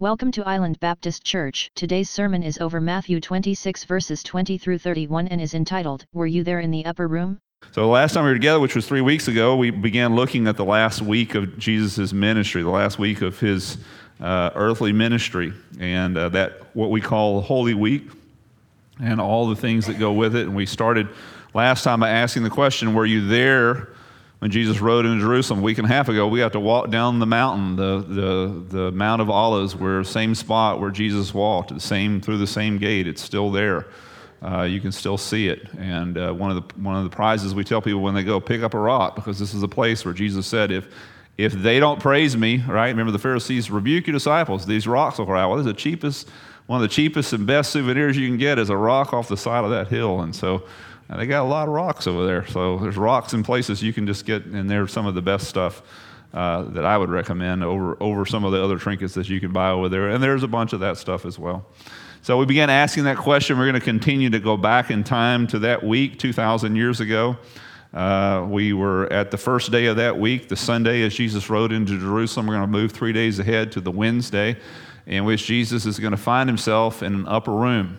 Welcome to Island Baptist Church. Today's sermon is over Matthew 26 verses 20 through 31 and is entitled, Were You There in the Upper Room? So, the last time we were together, which was three weeks ago, we began looking at the last week of Jesus' ministry, the last week of his uh, earthly ministry, and uh, that what we call Holy Week, and all the things that go with it. And we started last time by asking the question Were you there when Jesus rode into Jerusalem a week and a half ago, we got to walk down the mountain, the, the, the Mount of Olives, where same spot where Jesus walked, the same through the same gate. It's still there. Uh, you can still see it. And uh, one, of the, one of the prizes we tell people when they go, pick up a rock, because this is a place where Jesus said, if, if they don't praise me, right? Remember the Pharisees rebuke your disciples. These rocks will cry out. Well, the cheapest, one of the cheapest and best souvenirs you can get is a rock off the side of that hill. And so and they got a lot of rocks over there. So there's rocks in places you can just get, and they're some of the best stuff uh, that I would recommend over, over some of the other trinkets that you can buy over there. And there's a bunch of that stuff as well. So we began asking that question. We're going to continue to go back in time to that week, 2,000 years ago. Uh, we were at the first day of that week, the Sunday as Jesus rode into Jerusalem. We're going to move three days ahead to the Wednesday, in which Jesus is going to find himself in an upper room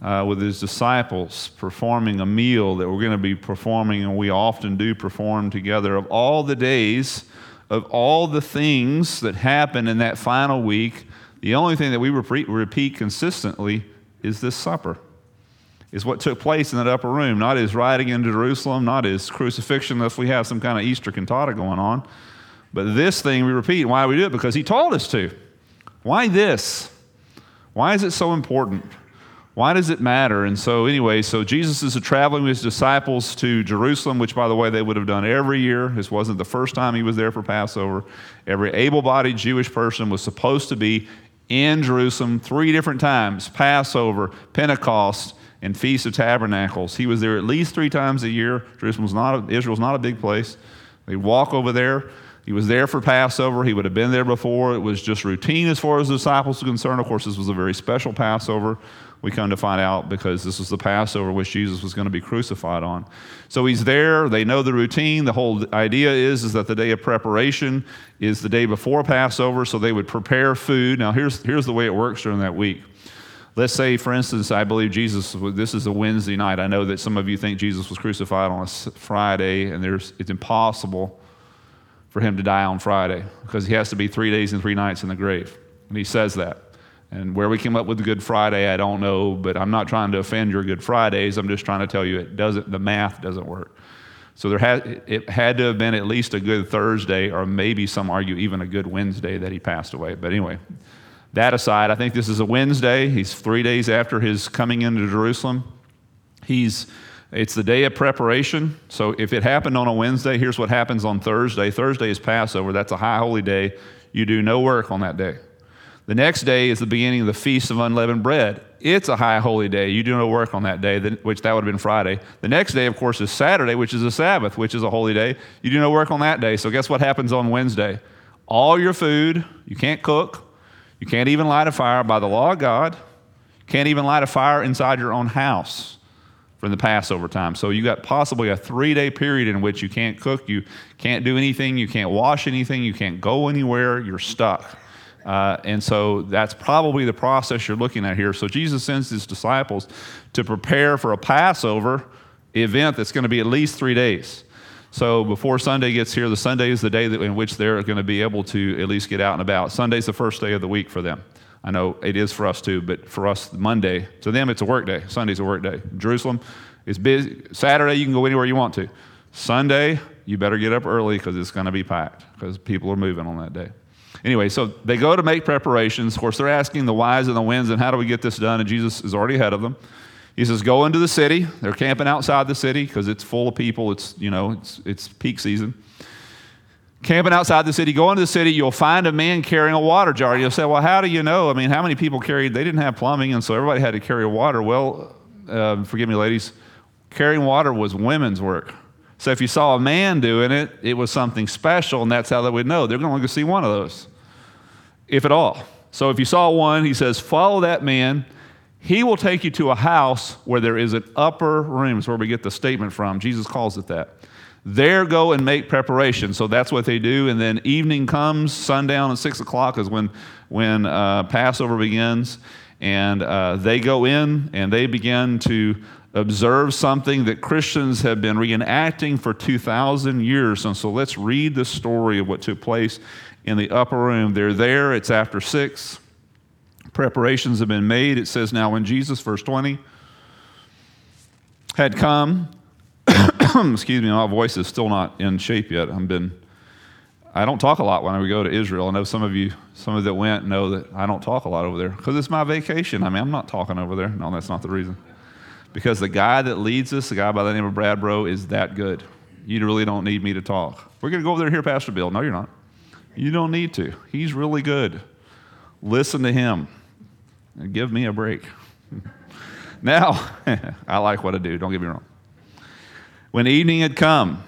uh, with his disciples performing a meal that we're going to be performing, and we often do perform together, of all the days, of all the things that happen in that final week, the only thing that we repeat, consistently is this supper. Is what took place in that upper room, not his riding into Jerusalem, not his crucifixion, unless we have some kind of Easter cantata going on. But this thing we repeat. Why we do it? Because he told us to. Why this? Why is it so important? Why does it matter? And so, anyway, so Jesus is traveling with his disciples to Jerusalem, which, by the way, they would have done every year. This wasn't the first time he was there for Passover. Every able bodied Jewish person was supposed to be in Jerusalem three different times Passover, Pentecost, and Feast of Tabernacles. He was there at least three times a year. Jerusalem's not a, Israel's not a big place. They walk over there. He was there for Passover. He would have been there before. It was just routine as far as the disciples were concerned. Of course, this was a very special Passover we come to find out because this was the Passover which Jesus was going to be crucified on. So he's there. They know the routine. The whole idea is, is that the day of preparation is the day before Passover, so they would prepare food. Now, here's, here's the way it works during that week. Let's say, for instance, I believe Jesus, this is a Wednesday night. I know that some of you think Jesus was crucified on a Friday, and there's, it's impossible for him to die on Friday because he has to be three days and three nights in the grave. And he says that. And where we came up with Good Friday, I don't know, but I'm not trying to offend your Good Fridays. I'm just trying to tell you it doesn't, the math doesn't work. So there had, it had to have been at least a good Thursday, or maybe some argue even a good Wednesday that he passed away. But anyway, that aside, I think this is a Wednesday. He's three days after his coming into Jerusalem. He's, it's the day of preparation. So if it happened on a Wednesday, here's what happens on Thursday. Thursday is Passover. That's a high holy day. You do no work on that day. The next day is the beginning of the Feast of Unleavened Bread. It's a high holy day. You do no work on that day, which that would have been Friday. The next day, of course, is Saturday, which is a Sabbath, which is a holy day. You do no work on that day. So, guess what happens on Wednesday? All your food, you can't cook, you can't even light a fire by the law of God, you can't even light a fire inside your own house from the Passover time. So you got possibly a three day period in which you can't cook, you can't do anything, you can't wash anything, you can't go anywhere, you're stuck. Uh, and so that's probably the process you're looking at here. So Jesus sends his disciples to prepare for a Passover event that's going to be at least three days. So before Sunday gets here, the Sunday is the day that, in which they're going to be able to at least get out and about. Sunday's the first day of the week for them. I know it is for us too, but for us, Monday, to them, it's a work day. Sunday's a work day. Jerusalem is busy. Saturday, you can go anywhere you want to. Sunday, you better get up early because it's going to be packed because people are moving on that day. Anyway, so they go to make preparations. Of course, they're asking the whys and the winds, and how do we get this done? And Jesus is already ahead of them. He says, Go into the city. They're camping outside the city because it's full of people. It's, you know, it's, it's peak season. Camping outside the city, go into the city, you'll find a man carrying a water jar. You'll say, Well, how do you know? I mean, how many people carried? They didn't have plumbing, and so everybody had to carry water. Well, uh, forgive me, ladies, carrying water was women's work. So if you saw a man doing it, it was something special, and that's how they would know. They're going to see one of those, if at all. So if you saw one, he says, follow that man. He will take you to a house where there is an upper room. That's where we get the statement from. Jesus calls it that. There go and make preparation. So that's what they do. And then evening comes, sundown, and six o'clock is when, when uh, Passover begins. And uh, they go in and they begin to observe something that Christians have been reenacting for 2,000 years. And so let's read the story of what took place in the upper room. They're there, it's after six. Preparations have been made. It says, Now, when Jesus, verse 20, had come, excuse me, my voice is still not in shape yet. I've been, I don't talk a lot when I go to Israel. I know some of you, some of that went know that I don't talk a lot over there because it's my vacation. I mean, I'm not talking over there. No, that's not the reason. Because the guy that leads us, the guy by the name of Brad Bro, is that good. You really don't need me to talk. We're going to go over there hear Pastor Bill. No, you're not. You don't need to. He's really good. Listen to him and give me a break. now, I like what I do, don't get me wrong. When evening had come,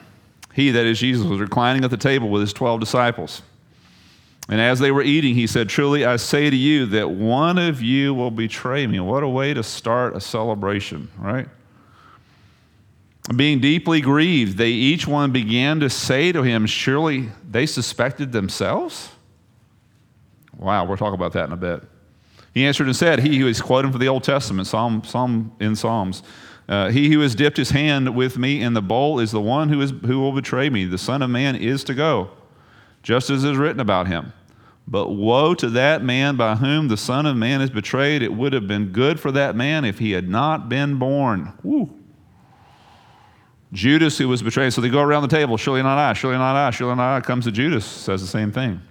he, that is Jesus, was reclining at the table with his 12 disciples. And as they were eating, he said, Truly I say to you that one of you will betray me. What a way to start a celebration, right? Being deeply grieved, they each one began to say to him, Surely they suspected themselves? Wow, we'll talk about that in a bit. He answered and said, He who is quoting from the Old Testament, Psalm, Psalm in Psalms, uh, he who has dipped his hand with me in the bowl is the one who, is, who will betray me. The Son of Man is to go, just as is written about him. But woe to that man by whom the Son of Man is betrayed. It would have been good for that man if he had not been born. Woo. Judas, who was betrayed. So they go around the table, surely not I, surely not I, surely not I. Comes to Judas, says the same thing.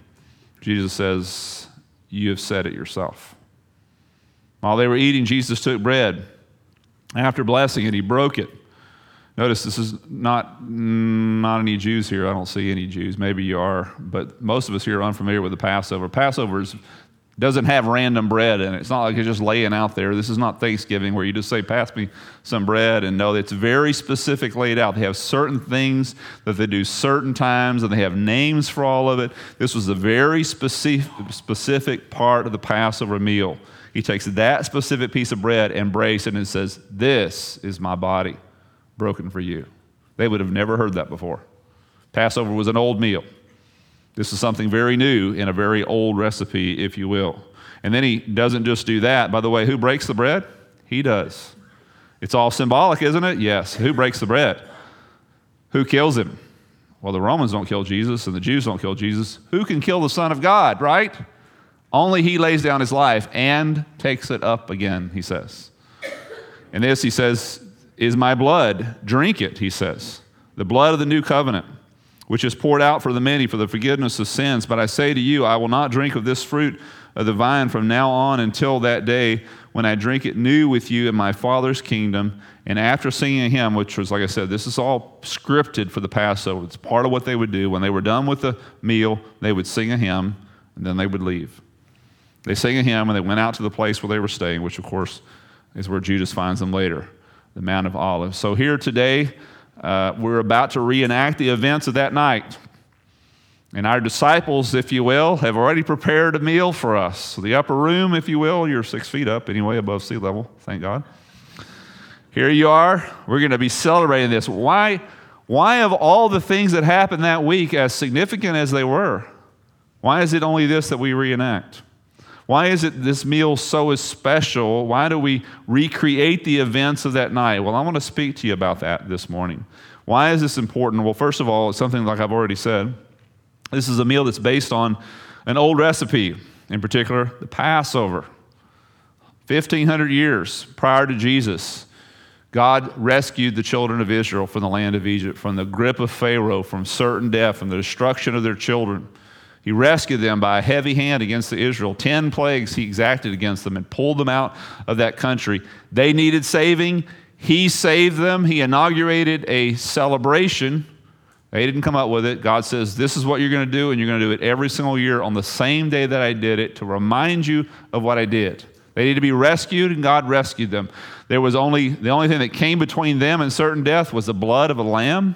Jesus says, You have said it yourself. While they were eating, Jesus took bread. After blessing it, he broke it. Notice this is not, not any Jews here. I don't see any Jews. Maybe you are, but most of us here are unfamiliar with the Passover. Passover is doesn't have random bread in it. It's not like it's just laying out there. This is not Thanksgiving where you just say, Pass me some bread. And no, it's very specific laid out. They have certain things that they do certain times, and they have names for all of it. This was a very specific, specific part of the Passover meal. He takes that specific piece of bread and breaks it and says, This is my body broken for you. They would have never heard that before. Passover was an old meal. This is something very new in a very old recipe, if you will. And then he doesn't just do that. By the way, who breaks the bread? He does. It's all symbolic, isn't it? Yes. Who breaks the bread? Who kills him? Well, the Romans don't kill Jesus and the Jews don't kill Jesus. Who can kill the Son of God, right? Only he lays down his life and takes it up again, he says. And this, he says, is my blood. Drink it, he says. The blood of the new covenant which is poured out for the many for the forgiveness of sins. But I say to you, I will not drink of this fruit of the vine from now on until that day when I drink it new with you in my Father's kingdom. And after singing a hymn, which was, like I said, this is all scripted for the Passover. It's part of what they would do. When they were done with the meal, they would sing a hymn, and then they would leave. They sang a hymn, and they went out to the place where they were staying, which, of course, is where Judas finds them later, the Mount of Olives. So here today, uh, we're about to reenact the events of that night. And our disciples, if you will, have already prepared a meal for us. So the upper room, if you will, you're six feet up anyway, above sea level, thank God. Here you are. We're going to be celebrating this. Why, why, of all the things that happened that week, as significant as they were, why is it only this that we reenact? Why is it this meal so special? Why do we recreate the events of that night? Well, I want to speak to you about that this morning. Why is this important? Well, first of all, it's something like I've already said. This is a meal that's based on an old recipe, in particular, the Passover. 1,500 years prior to Jesus, God rescued the children of Israel from the land of Egypt, from the grip of Pharaoh, from certain death, from the destruction of their children. He rescued them by a heavy hand against the Israel. Ten plagues he exacted against them and pulled them out of that country. They needed saving. He saved them. He inaugurated a celebration. They didn't come up with it. God says, This is what you're going to do, and you're going to do it every single year on the same day that I did it to remind you of what I did. They need to be rescued, and God rescued them. There was only the only thing that came between them and certain death was the blood of a lamb,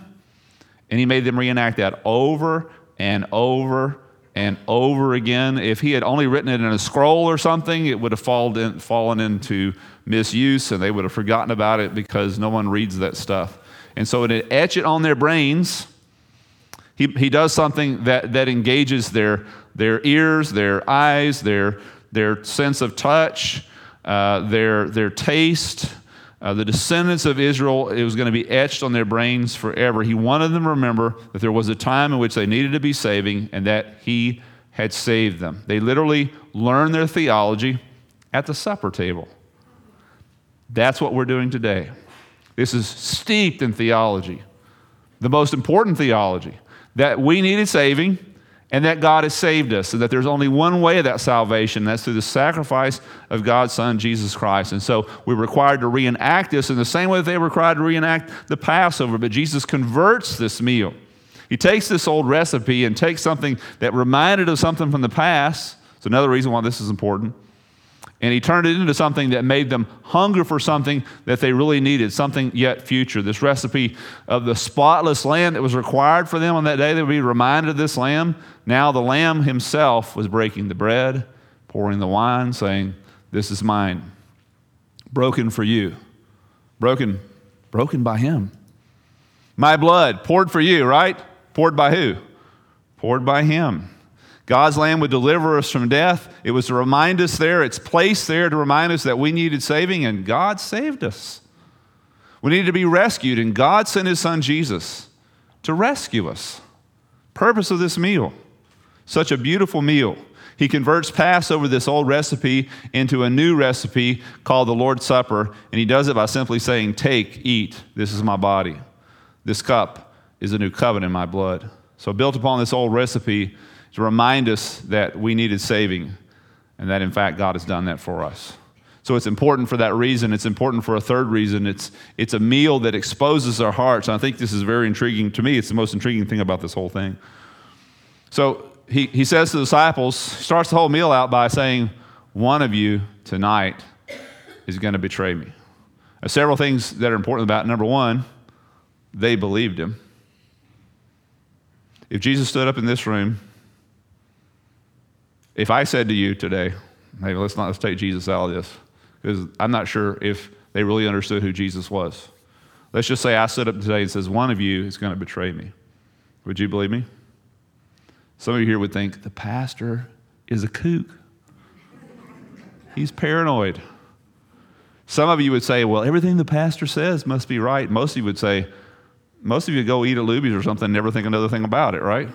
and He made them reenact that over and over and over again. If he had only written it in a scroll or something, it would have fallen, fallen into misuse and they would have forgotten about it because no one reads that stuff. And so to etch it on their brains, he, he does something that, that engages their, their ears, their eyes, their, their sense of touch, uh, their, their taste. Uh, the descendants of Israel, it was going to be etched on their brains forever. He wanted them to remember that there was a time in which they needed to be saving and that He had saved them. They literally learned their theology at the supper table. That's what we're doing today. This is steeped in theology, the most important theology that we needed saving and that God has saved us, and that there's only one way of that salvation. That's through the sacrifice of God's Son, Jesus Christ. And so we're required to reenact this in the same way that they were required to reenact the Passover. But Jesus converts this meal. He takes this old recipe and takes something that reminded of something from the past. It's another reason why this is important and he turned it into something that made them hunger for something that they really needed, something yet future. This recipe of the spotless lamb that was required for them on that day, they would be reminded of this lamb. Now the lamb himself was breaking the bread, pouring the wine, saying, This is mine, broken for you. Broken, broken by him. My blood poured for you, right? Poured by who? Poured by him. God's Lamb would deliver us from death. It was to remind us there, it's placed there to remind us that we needed saving, and God saved us. We needed to be rescued, and God sent His Son Jesus to rescue us. Purpose of this meal. Such a beautiful meal. He converts Passover, this old recipe, into a new recipe called the Lord's Supper, and he does it by simply saying, Take, eat, this is my body. This cup is a new covenant in my blood. So, built upon this old recipe, to remind us that we needed saving and that in fact God has done that for us. So it's important for that reason. It's important for a third reason. It's, it's a meal that exposes our hearts. And I think this is very intriguing to me. It's the most intriguing thing about this whole thing. So he, he says to the disciples, starts the whole meal out by saying, One of you tonight is going to betray me. Several things that are important about it. Number one, they believed him. If Jesus stood up in this room if I said to you today, hey, let's not let's take Jesus out of this, because I'm not sure if they really understood who Jesus was. Let's just say I stood up today and says, one of you is going to betray me. Would you believe me? Some of you here would think the pastor is a kook. He's paranoid. Some of you would say, well, everything the pastor says must be right. Most of you would say, most of you go eat at Luby's or something never think another thing about it, right?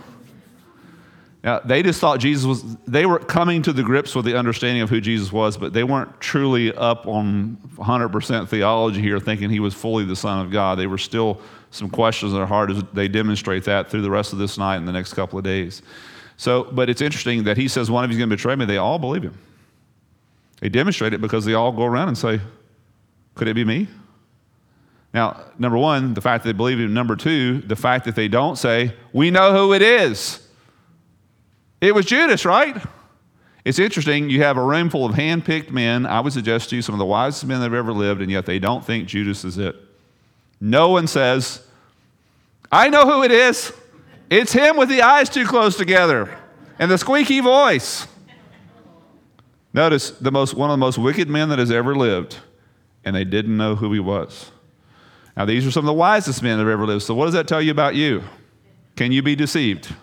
Now, they just thought Jesus was, they were coming to the grips with the understanding of who Jesus was, but they weren't truly up on 100% theology here, thinking he was fully the Son of God. They were still some questions in their heart as they demonstrate that through the rest of this night and the next couple of days. So, but it's interesting that he says one of you is going to betray me. They all believe him. They demonstrate it because they all go around and say, Could it be me? Now, number one, the fact that they believe him. Number two, the fact that they don't say, We know who it is. It was Judas, right? It's interesting. You have a room full of hand picked men. I would suggest to you some of the wisest men that have ever lived, and yet they don't think Judas is it. No one says, I know who it is. It's him with the eyes too close together and the squeaky voice. Notice the most, one of the most wicked men that has ever lived, and they didn't know who he was. Now, these are some of the wisest men that have ever lived. So, what does that tell you about you? Can you be deceived?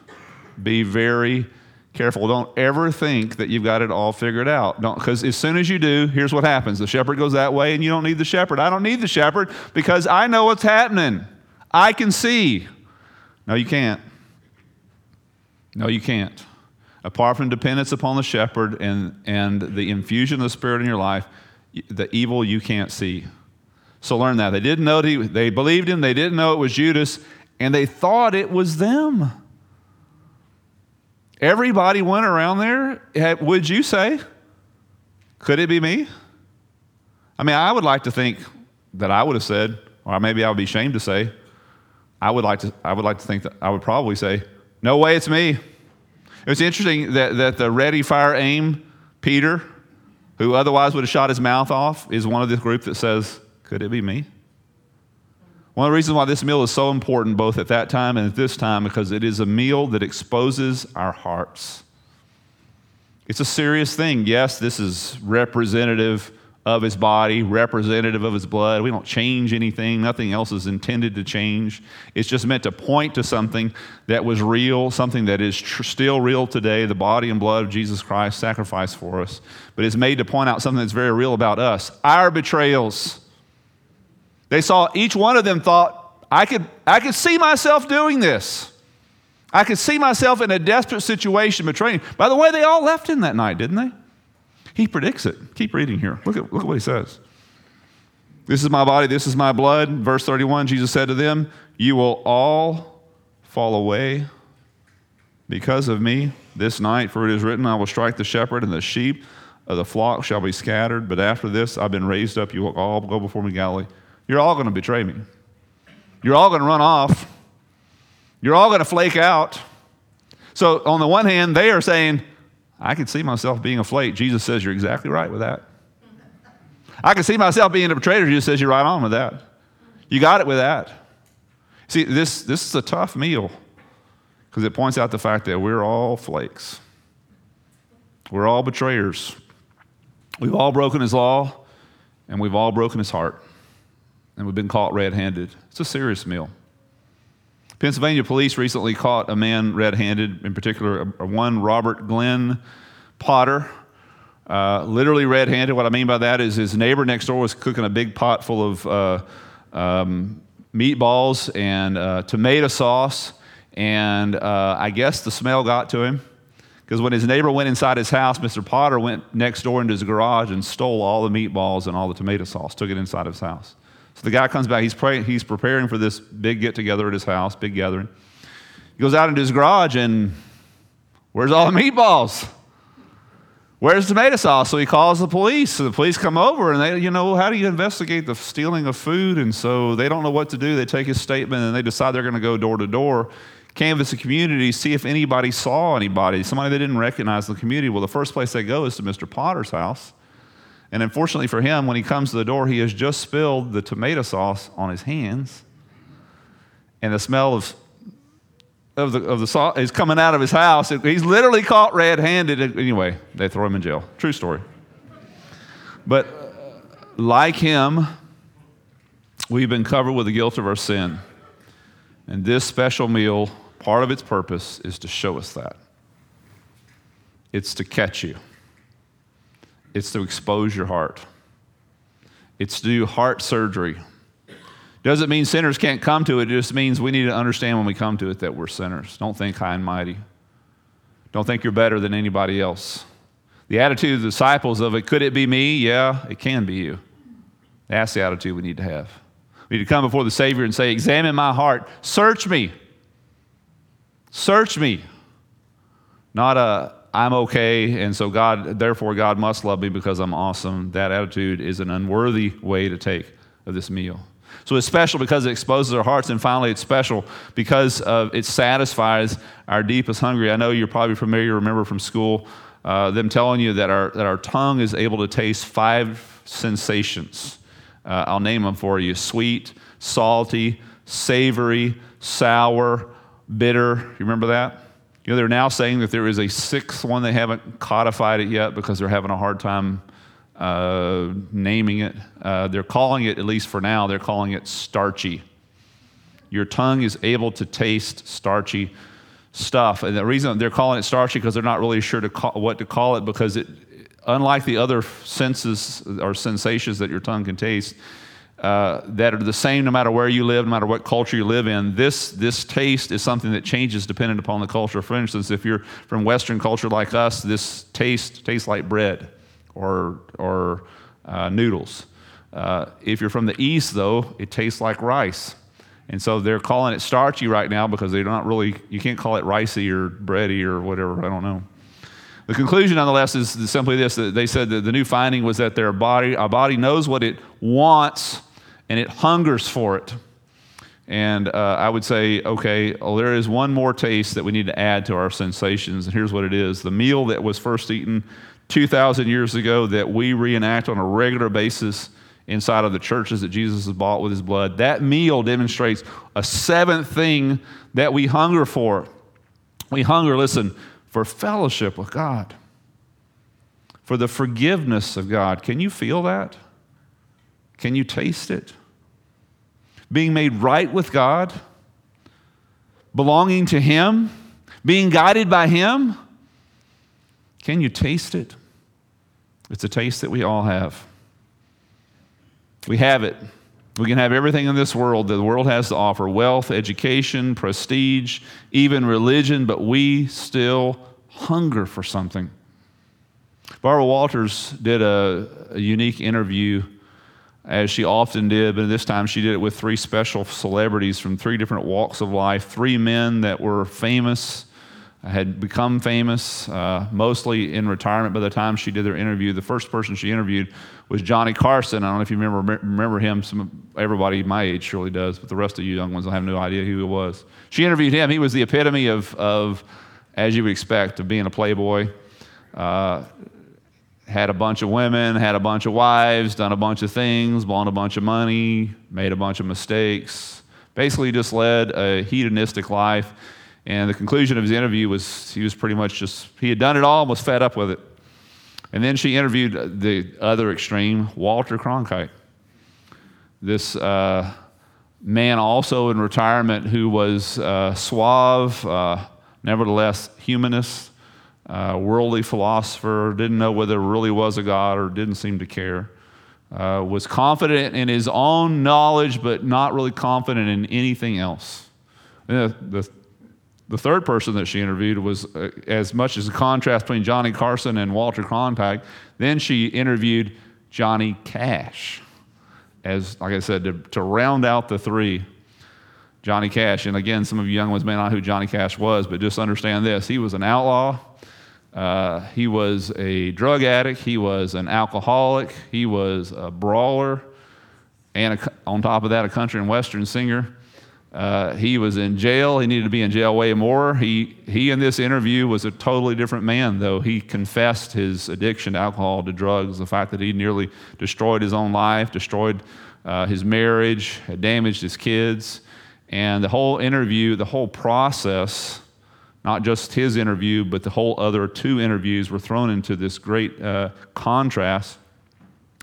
Be very Careful. Don't ever think that you've got it all figured out. Because as soon as you do, here's what happens the shepherd goes that way, and you don't need the shepherd. I don't need the shepherd because I know what's happening. I can see. No, you can't. No, you can't. Apart from dependence upon the shepherd and, and the infusion of the Spirit in your life, the evil you can't see. So learn that. They didn't know, he, they believed him, they didn't know it was Judas, and they thought it was them. Everybody went around there. Would you say? Could it be me? I mean, I would like to think that I would have said, or maybe I would be ashamed to say, I would like to, I would like to think that I would probably say, no way, it's me. It's interesting that, that the ready, fire, aim Peter, who otherwise would have shot his mouth off, is one of this group that says, could it be me? One of the reasons why this meal is so important, both at that time and at this time, because it is a meal that exposes our hearts. It's a serious thing. Yes, this is representative of his body, representative of his blood. We don't change anything, nothing else is intended to change. It's just meant to point to something that was real, something that is tr- still real today the body and blood of Jesus Christ sacrificed for us. But it's made to point out something that's very real about us our betrayals. They saw each one of them thought, I could, I could see myself doing this. I could see myself in a desperate situation betraying. By the way, they all left him that night, didn't they? He predicts it. Keep reading here. Look at, look at what he says. This is my body, this is my blood. Verse 31 Jesus said to them, You will all fall away because of me this night, for it is written, I will strike the shepherd, and the sheep of the flock shall be scattered. But after this, I've been raised up. You will all go before me, Galilee. You're all going to betray me. You're all going to run off. You're all going to flake out. So, on the one hand, they are saying, I can see myself being a flake. Jesus says, You're exactly right with that. I can see myself being a betrayer. Jesus says, You're right on with that. You got it with that. See, this, this is a tough meal because it points out the fact that we're all flakes. We're all betrayers. We've all broken his law and we've all broken his heart. And we've been caught red handed. It's a serious meal. Pennsylvania police recently caught a man red handed, in particular, one Robert Glenn Potter. Uh, literally red handed. What I mean by that is his neighbor next door was cooking a big pot full of uh, um, meatballs and uh, tomato sauce. And uh, I guess the smell got to him because when his neighbor went inside his house, Mr. Potter went next door into his garage and stole all the meatballs and all the tomato sauce, took it inside his house. So the guy comes back. He's, praying, he's preparing for this big get together at his house, big gathering. He goes out into his garage and where's all the meatballs? Where's the tomato sauce? So he calls the police. So the police come over and they, you know, how do you investigate the stealing of food? And so they don't know what to do. They take his statement and they decide they're going to go door to door, canvass the community, see if anybody saw anybody, somebody they didn't recognize in the community. Well, the first place they go is to Mr. Potter's house. And unfortunately for him, when he comes to the door, he has just spilled the tomato sauce on his hands. And the smell of, of, the, of the sauce is coming out of his house. He's literally caught red handed. Anyway, they throw him in jail. True story. But like him, we've been covered with the guilt of our sin. And this special meal, part of its purpose is to show us that. It's to catch you. It's to expose your heart. It's to do heart surgery. Doesn't mean sinners can't come to it, it just means we need to understand when we come to it that we're sinners. Don't think high and mighty. Don't think you're better than anybody else. The attitude of the disciples of it, could it be me? Yeah, it can be you. That's the attitude we need to have. We need to come before the Savior and say, Examine my heart, search me. Search me. Not a, I'm okay, and so God, therefore, God must love me because I'm awesome. That attitude is an unworthy way to take of this meal. So it's special because it exposes our hearts, and finally, it's special because of, it satisfies our deepest hunger. I know you're probably familiar, remember from school, uh, them telling you that our, that our tongue is able to taste five sensations. Uh, I'll name them for you sweet, salty, savory, sour, bitter. You remember that? You know, they're now saying that there is a sixth one. They haven't codified it yet because they're having a hard time uh, naming it. Uh, they're calling it, at least for now, they're calling it starchy. Your tongue is able to taste starchy stuff. And the reason they're calling it starchy because they're not really sure to call, what to call it because it, unlike the other senses or sensations that your tongue can taste, uh, that are the same no matter where you live, no matter what culture you live in. This, this taste is something that changes dependent upon the culture. For instance, if you're from Western culture like us, this taste tastes like bread or, or uh, noodles. Uh, if you're from the East, though, it tastes like rice. And so they're calling it starchy right now because they're not really, you can't call it ricey or bready or whatever, I don't know. The conclusion, nonetheless, is simply this that they said that the new finding was that their body, our body knows what it wants and it hungers for it. And uh, I would say, okay, well, there is one more taste that we need to add to our sensations, and here's what it is the meal that was first eaten 2,000 years ago that we reenact on a regular basis inside of the churches that Jesus has bought with his blood. That meal demonstrates a seventh thing that we hunger for. We hunger, listen, for fellowship with God, for the forgiveness of God. Can you feel that? Can you taste it? Being made right with God, belonging to Him, being guided by Him. Can you taste it? It's a taste that we all have. We have it. We can have everything in this world that the world has to offer wealth, education, prestige, even religion, but we still hunger for something. Barbara Walters did a, a, unique interview, as she often did, but this time she did it with three special celebrities from three different walks of life, three men that were famous had become famous, uh, mostly in retirement by the time she did their interview. The first person she interviewed was Johnny Carson. I don't know if you remember, remember him. Some, everybody my age surely does, but the rest of you young ones I have no idea who he was. She interviewed him. He was the epitome of, of as you would expect, of being a playboy. Uh, had a bunch of women, had a bunch of wives, done a bunch of things, blown a bunch of money, made a bunch of mistakes. Basically, just led a hedonistic life and the conclusion of his interview was he was pretty much just, he had done it all and was fed up with it. And then she interviewed the other extreme, Walter Cronkite. This uh, man, also in retirement, who was uh, suave, uh, nevertheless humanist, uh, worldly philosopher, didn't know whether there really was a God or didn't seem to care. Uh, was confident in his own knowledge, but not really confident in anything else. The, the the third person that she interviewed was uh, as much as a contrast between Johnny Carson and Walter Cronkite. Then she interviewed Johnny Cash as, like I said, to, to round out the three. Johnny Cash, and again, some of you young ones may not know who Johnny Cash was, but just understand this: he was an outlaw. Uh, he was a drug addict. He was an alcoholic. He was a brawler, and a, on top of that, a country and western singer. Uh, he was in jail. He needed to be in jail way more. He, he, in this interview, was a totally different man, though. He confessed his addiction to alcohol, to drugs, the fact that he nearly destroyed his own life, destroyed uh, his marriage, damaged his kids. And the whole interview, the whole process, not just his interview, but the whole other two interviews were thrown into this great uh, contrast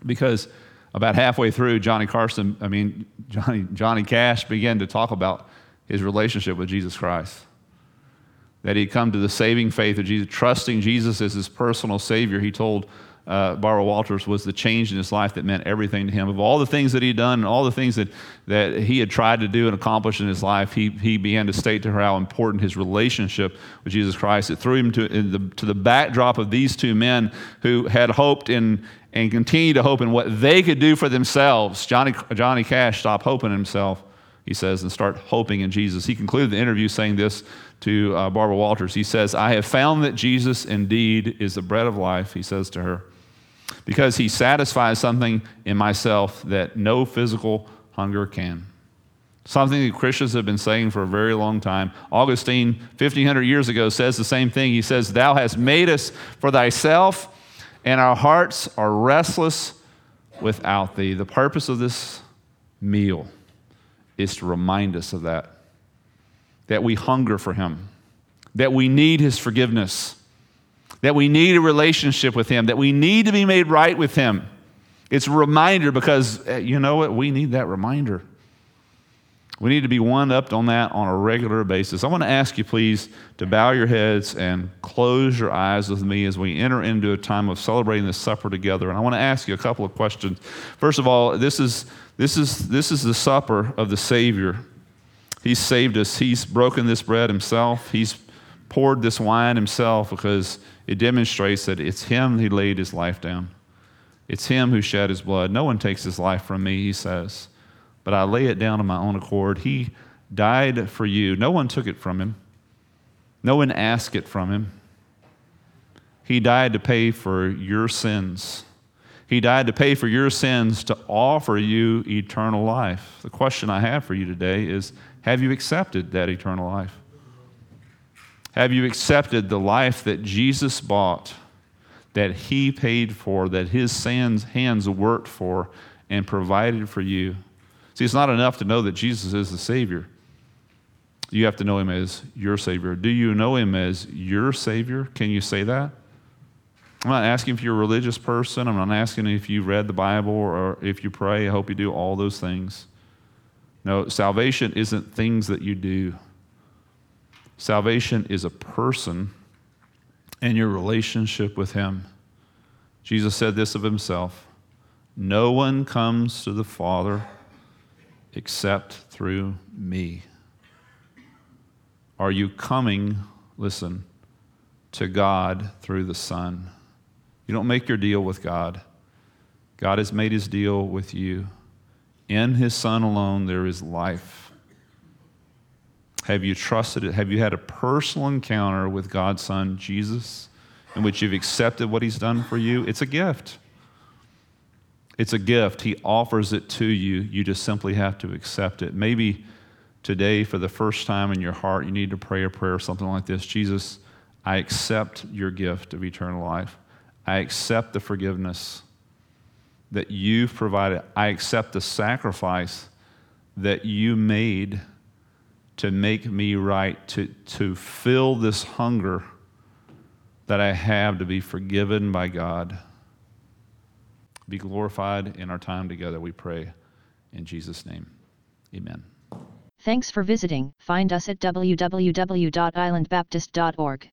because about halfway through, Johnny Carson, I mean, Johnny, Johnny Cash began to talk about his relationship with Jesus Christ. That he'd come to the saving faith of Jesus, trusting Jesus as his personal Savior. He told uh, Barbara Walters was the change in his life that meant everything to him. Of all the things that he'd done and all the things that, that he had tried to do and accomplish in his life, he, he began to state to her how important his relationship with Jesus Christ. It threw him to, the, to the backdrop of these two men who had hoped in, and continued to hope in what they could do for themselves. Johnny, Johnny Cash stopped hoping in himself, he says, and start hoping in Jesus. He concluded the interview saying this to uh, Barbara Walters. He says, I have found that Jesus indeed is the bread of life, he says to her, because he satisfies something in myself that no physical hunger can. Something that Christians have been saying for a very long time. Augustine, 1500 years ago, says the same thing. He says, Thou hast made us for thyself and our hearts are restless without thee. The purpose of this meal is to remind us of that, that we hunger for him, that we need his forgiveness, that we need a relationship with him, that we need to be made right with him. It's a reminder because eh, you know what? We need that reminder. We need to be one upped on that on a regular basis. I want to ask you, please, to bow your heads and close your eyes with me as we enter into a time of celebrating this supper together. And I want to ask you a couple of questions. First of all, this is, this is, this is the supper of the Savior. He's saved us, He's broken this bread Himself, He's poured this wine Himself because it demonstrates that it's Him who laid His life down. It's Him who shed His blood. No one takes His life from me, He says but I lay it down on my own accord. He died for you. No one took it from him, no one asked it from him. He died to pay for your sins. He died to pay for your sins to offer you eternal life. The question I have for you today is Have you accepted that eternal life? Have you accepted the life that Jesus bought, that He paid for, that His hands worked for, and provided for you? See, it's not enough to know that Jesus is the Savior. You have to know Him as your Savior. Do you know Him as your Savior? Can you say that? I'm not asking if you're a religious person. I'm not asking if you read the Bible or if you pray. I hope you do all those things. No, salvation isn't things that you do. Salvation is a person and your relationship with Him. Jesus said this of Himself No one comes to the Father except through me. Are you coming, listen, to God through the Son? You don't make your deal with God. God has made his deal with you. In his Son alone, there is life. Have you trusted it? Have you had a personal encounter with God's Son, Jesus, in which you've accepted what he's done for you? It's a gift. It's a gift. He offers it to you. You just simply have to accept it. Maybe today, for the first time in your heart, you need to pray a prayer, or something like this Jesus, I accept your gift of eternal life. I accept the forgiveness that you've provided. I accept the sacrifice that you made to make me right, to, to fill this hunger that I have to be forgiven by God. Be glorified in our time together, we pray. In Jesus' name, amen. Thanks for visiting. Find us at www.islandbaptist.org.